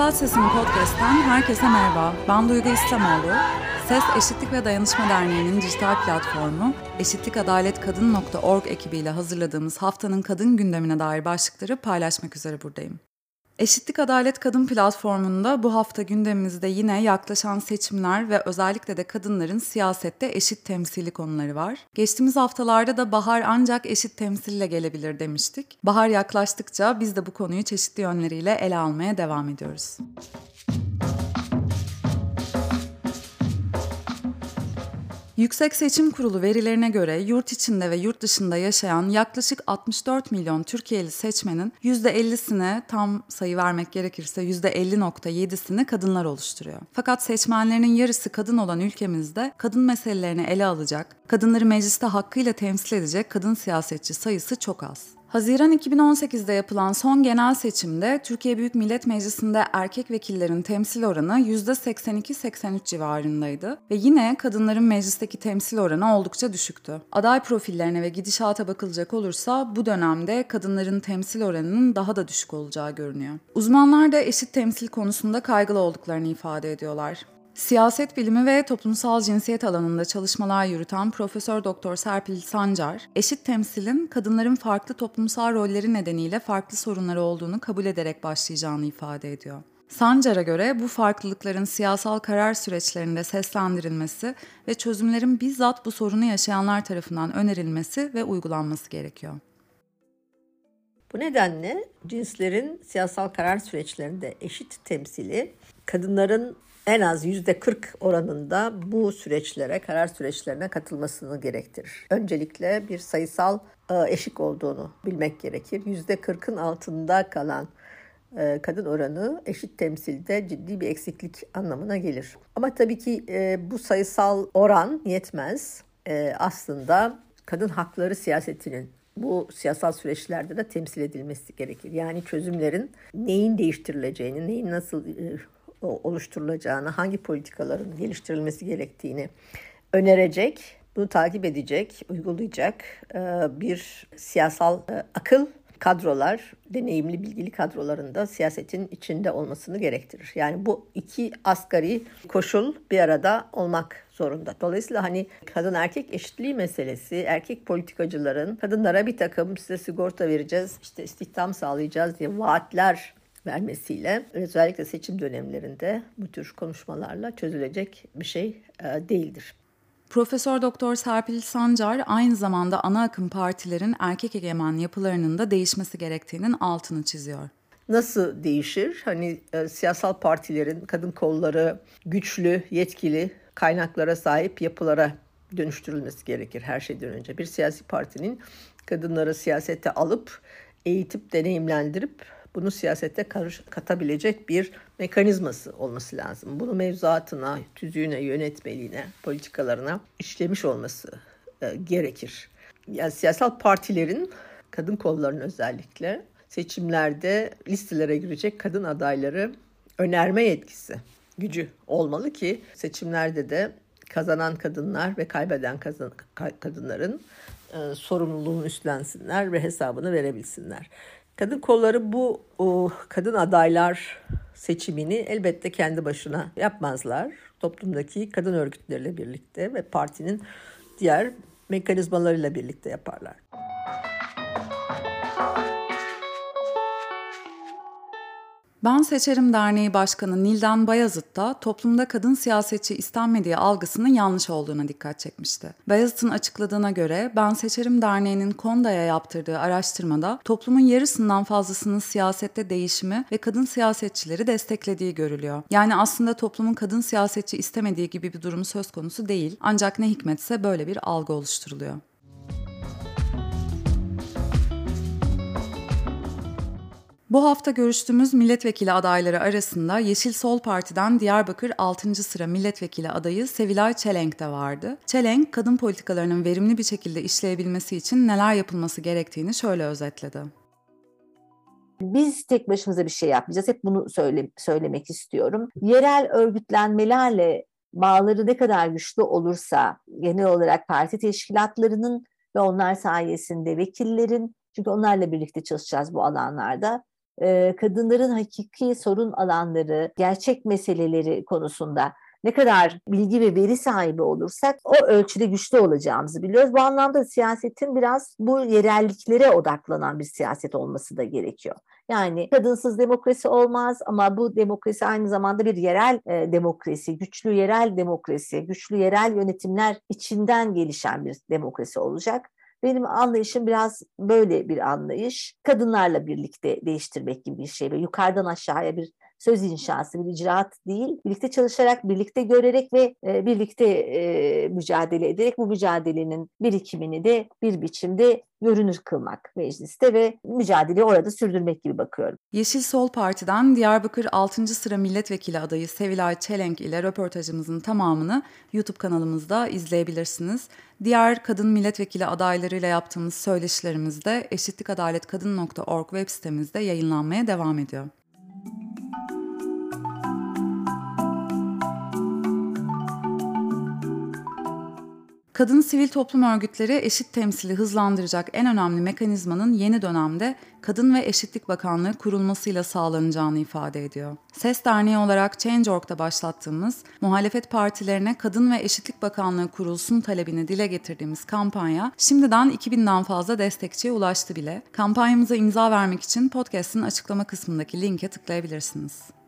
Yüksel Sesim Podcast'ten herkese merhaba. Ben Duygu İslamoğlu. Ses Eşitlik ve Dayanışma Derneği'nin dijital platformu eşitlikadaletkadın.org ekibiyle hazırladığımız haftanın kadın gündemine dair başlıkları paylaşmak üzere buradayım. Eşitlik Adalet Kadın platformunda bu hafta gündemimizde yine yaklaşan seçimler ve özellikle de kadınların siyasette eşit temsili konuları var. Geçtiğimiz haftalarda da bahar ancak eşit temsille gelebilir demiştik. Bahar yaklaştıkça biz de bu konuyu çeşitli yönleriyle ele almaya devam ediyoruz. Yüksek Seçim Kurulu verilerine göre yurt içinde ve yurt dışında yaşayan yaklaşık 64 milyon Türkiye'li seçmenin %50'sine tam sayı vermek gerekirse %50.7'sini kadınlar oluşturuyor. Fakat seçmenlerinin yarısı kadın olan ülkemizde kadın meselelerini ele alacak, kadınları mecliste hakkıyla temsil edecek kadın siyasetçi sayısı çok az. Haziran 2018'de yapılan son genel seçimde Türkiye Büyük Millet Meclisi'nde erkek vekillerin temsil oranı %82-83 civarındaydı ve yine kadınların meclisteki temsil oranı oldukça düşüktü. Aday profillerine ve gidişata bakılacak olursa bu dönemde kadınların temsil oranının daha da düşük olacağı görünüyor. Uzmanlar da eşit temsil konusunda kaygılı olduklarını ifade ediyorlar. Siyaset bilimi ve toplumsal cinsiyet alanında çalışmalar yürüten Profesör Doktor Serpil Sancar, eşit temsilin kadınların farklı toplumsal rolleri nedeniyle farklı sorunları olduğunu kabul ederek başlayacağını ifade ediyor. Sancar'a göre bu farklılıkların siyasal karar süreçlerinde seslendirilmesi ve çözümlerin bizzat bu sorunu yaşayanlar tarafından önerilmesi ve uygulanması gerekiyor. Bu nedenle cinslerin siyasal karar süreçlerinde eşit temsili kadınların en az yüzde 40 oranında bu süreçlere, karar süreçlerine katılmasını gerektirir. Öncelikle bir sayısal e, eşik olduğunu bilmek gerekir. Yüzde 40'ın altında kalan e, kadın oranı eşit temsilde ciddi bir eksiklik anlamına gelir. Ama tabii ki e, bu sayısal oran yetmez. Aslında kadın hakları siyasetinin bu siyasal süreçlerde de temsil edilmesi gerekir. Yani çözümlerin neyin değiştirileceğini, neyin nasıl oluşturulacağını, hangi politikaların geliştirilmesi gerektiğini önerecek, bunu takip edecek, uygulayacak e, bir siyasal e, akıl kadrolar, deneyimli bilgili kadrolarında siyasetin içinde olmasını gerektirir. Yani bu iki asgari koşul bir arada olmak zorunda. Dolayısıyla hani kadın erkek eşitliği meselesi, erkek politikacıların kadınlara bir takım size sigorta vereceğiz, işte istihdam sağlayacağız diye vaatler vermesiyle özellikle seçim dönemlerinde bu tür konuşmalarla çözülecek bir şey e, değildir. Profesör Doktor Serpil Sancar aynı zamanda ana akım partilerin erkek egemen yapılarının da değişmesi gerektiğinin altını çiziyor. Nasıl değişir? Hani e, siyasal partilerin kadın kolları güçlü, yetkili kaynaklara sahip yapılara dönüştürülmesi gerekir her şeyden önce. Bir siyasi partinin kadınları siyasete alıp eğitip deneyimlendirip bunu siyasete katabilecek bir mekanizması olması lazım. Bunu mevzuatına, tüzüğüne, yönetmeliğine, politikalarına işlemiş olması e, gerekir. Yani siyasal partilerin, kadın kollarının özellikle seçimlerde listelere girecek kadın adayları önerme yetkisi, gücü olmalı ki seçimlerde de kazanan kadınlar ve kaybeden kazan, kadınların e, sorumluluğunu üstlensinler ve hesabını verebilsinler. Kadın kolları bu o, kadın adaylar seçimini elbette kendi başına yapmazlar. Toplumdaki kadın örgütleriyle birlikte ve partinin diğer mekanizmalarıyla birlikte yaparlar. Ben Seçerim Derneği Başkanı Nildan Bayazıt da toplumda kadın siyasetçi istenmediği algısının yanlış olduğuna dikkat çekmişti. Bayazıt'ın açıkladığına göre Ben Seçerim Derneği'nin Konda'ya yaptırdığı araştırmada toplumun yarısından fazlasının siyasette değişimi ve kadın siyasetçileri desteklediği görülüyor. Yani aslında toplumun kadın siyasetçi istemediği gibi bir durum söz konusu değil ancak ne hikmetse böyle bir algı oluşturuluyor. Bu hafta görüştüğümüz milletvekili adayları arasında Yeşil Sol Parti'den Diyarbakır 6. sıra milletvekili adayı Sevilay Çelenk de vardı. Çelenk, kadın politikalarının verimli bir şekilde işleyebilmesi için neler yapılması gerektiğini şöyle özetledi. Biz tek başımıza bir şey yapmayacağız. Hep bunu söyle, söylemek istiyorum. Yerel örgütlenmelerle bağları ne kadar güçlü olursa genel olarak parti teşkilatlarının ve onlar sayesinde vekillerin çünkü onlarla birlikte çalışacağız bu alanlarda kadınların hakiki sorun alanları, gerçek meseleleri konusunda ne kadar bilgi ve veri sahibi olursak o ölçüde güçlü olacağımızı biliyoruz. Bu anlamda siyasetin biraz bu yerelliklere odaklanan bir siyaset olması da gerekiyor. Yani kadınsız demokrasi olmaz ama bu demokrasi aynı zamanda bir yerel e, demokrasi, güçlü yerel demokrasi, güçlü yerel yönetimler içinden gelişen bir demokrasi olacak. Benim anlayışım biraz böyle bir anlayış. Kadınlarla birlikte değiştirmek gibi bir şey ve yukarıdan aşağıya bir söz inşası, bir icraat değil. Birlikte çalışarak, birlikte görerek ve e, birlikte e, mücadele ederek bu mücadelenin birikimini de bir biçimde görünür kılmak mecliste ve mücadeleyi orada sürdürmek gibi bakıyorum. Yeşil Sol Parti'den Diyarbakır 6. sıra milletvekili adayı Sevilay Çelenk ile röportajımızın tamamını YouTube kanalımızda izleyebilirsiniz. Diğer kadın milletvekili adaylarıyla yaptığımız söyleşilerimiz de eşitlikadaletkadın.org web sitemizde yayınlanmaya devam ediyor. Kadın sivil toplum örgütleri eşit temsili hızlandıracak en önemli mekanizmanın yeni dönemde Kadın ve Eşitlik Bakanlığı kurulmasıyla sağlanacağını ifade ediyor. SES Derneği olarak Change.org'da başlattığımız, muhalefet partilerine Kadın ve Eşitlik Bakanlığı kurulsun talebini dile getirdiğimiz kampanya şimdiden 2000'den fazla destekçiye ulaştı bile. Kampanyamıza imza vermek için podcast'ın açıklama kısmındaki linke tıklayabilirsiniz.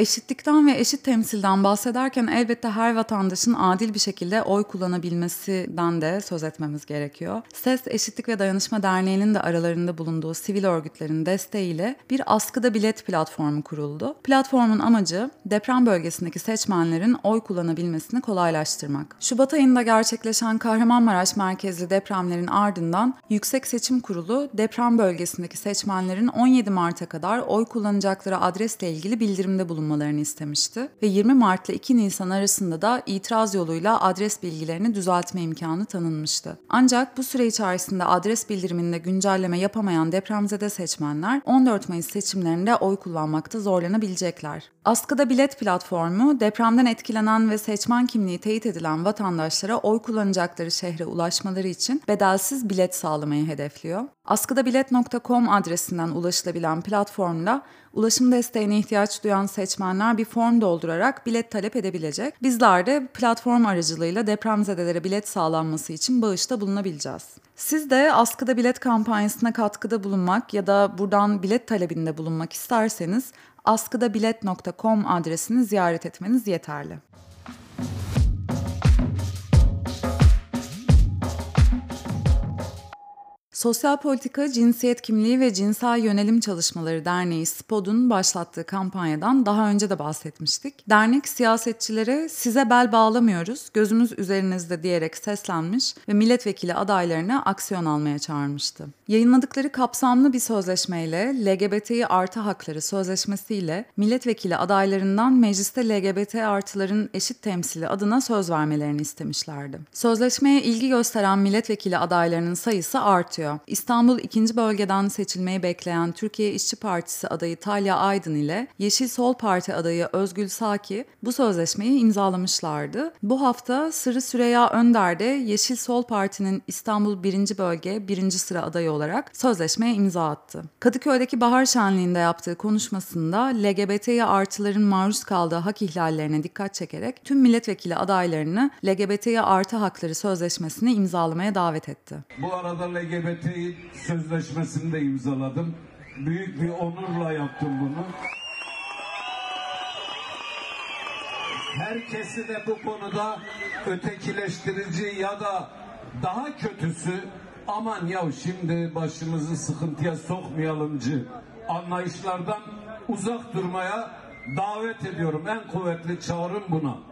Eşitlikten ve eşit temsilden bahsederken elbette her vatandaşın adil bir şekilde oy kullanabilmesinden de söz etmemiz gerekiyor. SES Eşitlik ve Dayanışma Derneği'nin de aralarında bulunduğu sivil örgütlerin desteğiyle bir askıda bilet platformu kuruldu. Platformun amacı deprem bölgesindeki seçmenlerin oy kullanabilmesini kolaylaştırmak. Şubat ayında gerçekleşen Kahramanmaraş merkezli depremlerin ardından Yüksek Seçim Kurulu deprem bölgesindeki seçmenlerin 17 Mart'a kadar oy kullanacakları adresle ilgili bildirimde bulunmaktadır bulunmalarını istemişti ve 20 Mart ile 2 Nisan arasında da itiraz yoluyla adres bilgilerini düzeltme imkanı tanınmıştı. Ancak bu süre içerisinde adres bildiriminde güncelleme yapamayan depremzede seçmenler 14 Mayıs seçimlerinde oy kullanmakta zorlanabilecekler. Askıda Bilet platformu depremden etkilenen ve seçmen kimliği teyit edilen vatandaşlara oy kullanacakları şehre ulaşmaları için bedelsiz bilet sağlamayı hedefliyor. Askıdabilet.com adresinden ulaşılabilen platformla ulaşım desteğine ihtiyaç duyan seçmenler bir form doldurarak bilet talep edebilecek. Bizler de platform aracılığıyla depremzedelere bilet sağlanması için bağışta bulunabileceğiz. Siz de askıda bilet kampanyasına katkıda bulunmak ya da buradan bilet talebinde bulunmak isterseniz askıdabilet.com adresini ziyaret etmeniz yeterli. Sosyal Politika, Cinsiyet Kimliği ve Cinsel Yönelim Çalışmaları Derneği SPOD'un başlattığı kampanyadan daha önce de bahsetmiştik. Dernek siyasetçilere size bel bağlamıyoruz, gözümüz üzerinizde diyerek seslenmiş ve milletvekili adaylarına aksiyon almaya çağırmıştı. Yayınladıkları kapsamlı bir sözleşmeyle LGBTİ artı hakları sözleşmesiyle milletvekili adaylarından mecliste LGBT artıların eşit temsili adına söz vermelerini istemişlerdi. Sözleşmeye ilgi gösteren milletvekili adaylarının sayısı artıyor başlıyor. İstanbul 2. bölgeden seçilmeyi bekleyen Türkiye İşçi Partisi adayı Talya Aydın ile Yeşil Sol Parti adayı Özgül Saki bu sözleşmeyi imzalamışlardı. Bu hafta Sırrı Süreya Önder de Yeşil Sol Parti'nin İstanbul 1. bölge 1. sıra adayı olarak sözleşmeye imza attı. Kadıköy'deki Bahar Şenliği'nde yaptığı konuşmasında LGBT'ye artıların maruz kaldığı hak ihlallerine dikkat çekerek tüm milletvekili adaylarını LGBT'ye artı hakları sözleşmesini imzalamaya davet etti. Bu arada LGBT LGBT sözleşmesini de imzaladım. Büyük bir onurla yaptım bunu. Herkesi de bu konuda ötekileştirici ya da daha kötüsü aman ya şimdi başımızı sıkıntıya sokmayalımcı anlayışlardan uzak durmaya davet ediyorum. En kuvvetli çağrım buna.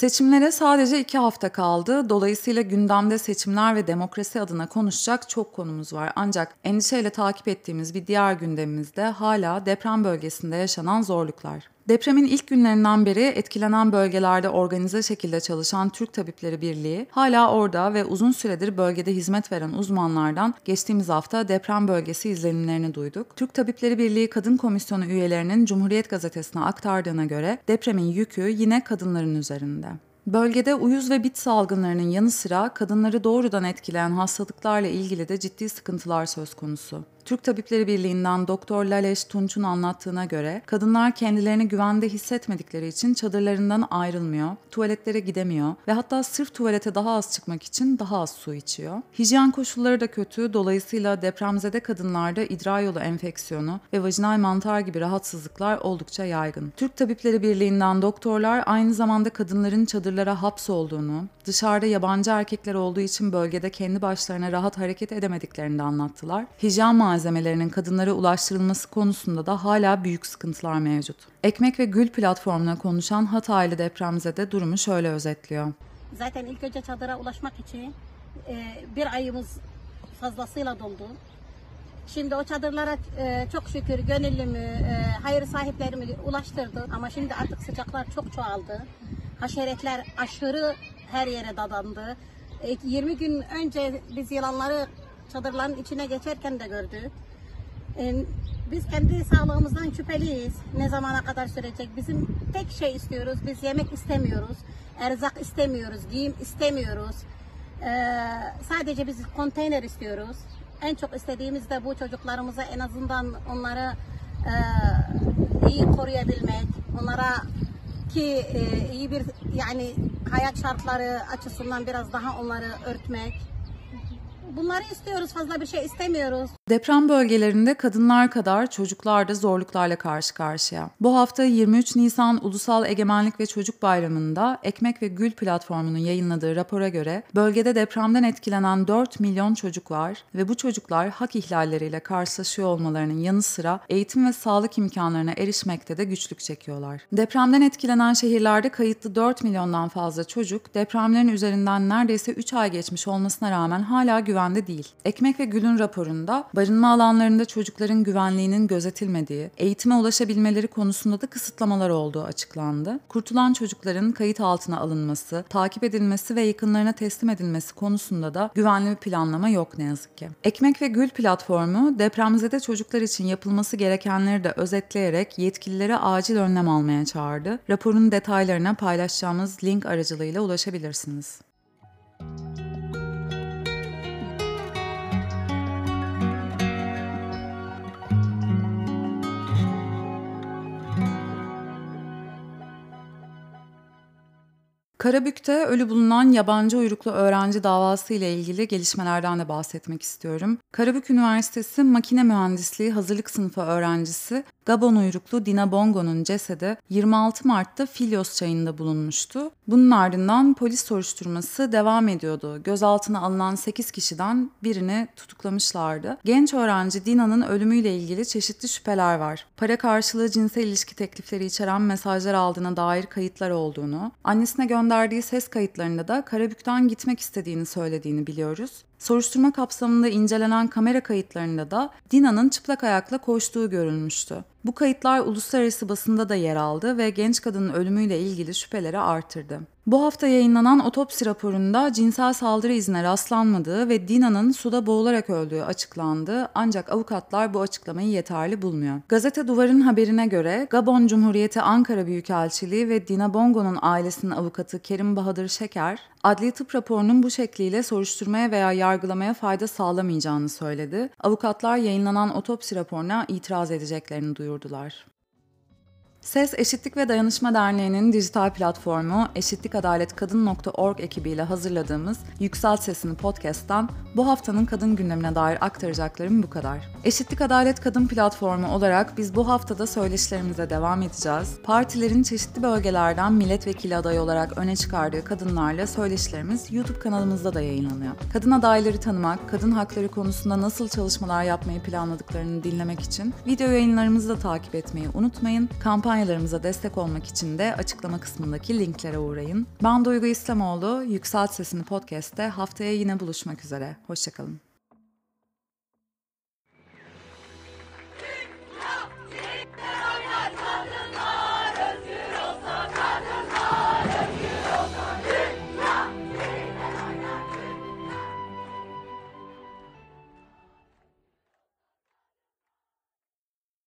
Seçimlere sadece iki hafta kaldı. Dolayısıyla gündemde seçimler ve demokrasi adına konuşacak çok konumuz var. Ancak endişeyle takip ettiğimiz bir diğer gündemimizde hala deprem bölgesinde yaşanan zorluklar. Depremin ilk günlerinden beri etkilenen bölgelerde organize şekilde çalışan Türk Tabipleri Birliği hala orada ve uzun süredir bölgede hizmet veren uzmanlardan geçtiğimiz hafta deprem bölgesi izlenimlerini duyduk. Türk Tabipleri Birliği Kadın Komisyonu üyelerinin Cumhuriyet Gazetesi'ne aktardığına göre depremin yükü yine kadınların üzerinde. Bölgede uyuz ve bit salgınlarının yanı sıra kadınları doğrudan etkileyen hastalıklarla ilgili de ciddi sıkıntılar söz konusu. Türk Tabipleri Birliği'nden Doktor Laleş Tunç'un anlattığına göre kadınlar kendilerini güvende hissetmedikleri için çadırlarından ayrılmıyor, tuvaletlere gidemiyor ve hatta sırf tuvalete daha az çıkmak için daha az su içiyor. Hijyen koşulları da kötü, dolayısıyla depremzede kadınlarda idrar yolu enfeksiyonu ve vajinal mantar gibi rahatsızlıklar oldukça yaygın. Türk Tabipleri Birliği'nden doktorlar aynı zamanda kadınların çadırlara hapsolduğunu, dışarıda yabancı erkekler olduğu için bölgede kendi başlarına rahat hareket edemediklerini de anlattılar. Hijyen malzemelerinin kadınlara ulaştırılması konusunda da hala büyük sıkıntılar mevcut. Ekmek ve Gül platformuna konuşan Hataylı depremzede durumu şöyle özetliyor. Zaten ilk önce çadıra ulaşmak için e, bir ayımız fazlasıyla doldu. Şimdi o çadırlara e, çok şükür gönüllümü, e, hayır sahiplerimi ulaştırdı. Ama şimdi artık sıcaklar çok çoğaldı. Haşeretler aşırı her yere dadandı. E, 20 gün önce biz yılanları çadırların içine geçerken de gördük. E, biz kendi sağlığımızdan şüpheliyiz. Ne zamana kadar sürecek? Bizim tek şey istiyoruz. Biz yemek istemiyoruz. Erzak istemiyoruz. Giyim istemiyoruz. E, sadece biz konteyner istiyoruz. En çok istediğimiz de bu çocuklarımıza en azından onları e, iyi koruyabilmek. Onlara ki iyi bir yani hayat şartları açısından biraz daha onları örtmek. Bunları istiyoruz fazla bir şey istemiyoruz. Deprem bölgelerinde kadınlar kadar çocuklar da zorluklarla karşı karşıya. Bu hafta 23 Nisan Ulusal Egemenlik ve Çocuk Bayramı'nda Ekmek ve Gül platformunun yayınladığı rapora göre bölgede depremden etkilenen 4 milyon çocuk var ve bu çocuklar hak ihlalleriyle karşılaşıyor olmalarının yanı sıra eğitim ve sağlık imkanlarına erişmekte de güçlük çekiyorlar. Depremden etkilenen şehirlerde kayıtlı 4 milyondan fazla çocuk depremlerin üzerinden neredeyse 3 ay geçmiş olmasına rağmen hala güvende değil. Ekmek ve Gül'ün raporunda barınma alanlarında çocukların güvenliğinin gözetilmediği, eğitime ulaşabilmeleri konusunda da kısıtlamalar olduğu açıklandı. Kurtulan çocukların kayıt altına alınması, takip edilmesi ve yakınlarına teslim edilmesi konusunda da güvenli bir planlama yok ne yazık ki. Ekmek ve Gül platformu depremzede çocuklar için yapılması gerekenleri de özetleyerek yetkililere acil önlem almaya çağırdı. Raporun detaylarına paylaşacağımız link aracılığıyla ulaşabilirsiniz. Karabük'te ölü bulunan yabancı uyruklu öğrenci davası ile ilgili gelişmelerden de bahsetmek istiyorum. Karabük Üniversitesi Makine Mühendisliği hazırlık sınıfı öğrencisi Gabon uyruklu Dina Bongo'nun cesedi 26 Mart'ta Filyos çayında bulunmuştu. Bunun ardından polis soruşturması devam ediyordu. Gözaltına alınan 8 kişiden birini tutuklamışlardı. Genç öğrenci Dina'nın ölümüyle ilgili çeşitli şüpheler var. Para karşılığı cinsel ilişki teklifleri içeren mesajlar aldığına dair kayıtlar olduğunu, annesine gönderdiği ses kayıtlarında da Karabük'ten gitmek istediğini söylediğini biliyoruz. Soruşturma kapsamında incelenen kamera kayıtlarında da Dina'nın çıplak ayakla koştuğu görülmüştü. Bu kayıtlar uluslararası basında da yer aldı ve genç kadının ölümüyle ilgili şüpheleri artırdı. Bu hafta yayınlanan otopsi raporunda cinsel saldırı izine rastlanmadığı ve Dina'nın suda boğularak öldüğü açıklandı ancak avukatlar bu açıklamayı yeterli bulmuyor. Gazete Duvar'ın haberine göre Gabon Cumhuriyeti Ankara Büyükelçiliği ve Dina Bongo'nun ailesinin avukatı Kerim Bahadır Şeker, adli tıp raporunun bu şekliyle soruşturmaya veya yargılamaya fayda sağlamayacağını söyledi. Avukatlar yayınlanan otopsi raporuna itiraz edeceklerini duyurdular. Ses Eşitlik ve Dayanışma Derneği'nin dijital platformu eşitlikadaletkadın.org ekibiyle hazırladığımız Yükselt Sesini podcast'tan bu haftanın kadın gündemine dair aktaracaklarım bu kadar. Eşitlik Adalet Kadın platformu olarak biz bu haftada söyleşilerimize devam edeceğiz. Partilerin çeşitli bölgelerden milletvekili adayı olarak öne çıkardığı kadınlarla söyleşilerimiz YouTube kanalımızda da yayınlanıyor. Kadın adayları tanımak, kadın hakları konusunda nasıl çalışmalar yapmayı planladıklarını dinlemek için video yayınlarımızı da takip etmeyi unutmayın. Kampanya kampanyalarımıza destek olmak için de açıklama kısmındaki linklere uğrayın. Ben Duygu İslamoğlu, Yükselt Sesini Podcast'te haftaya yine buluşmak üzere. Hoşçakalın.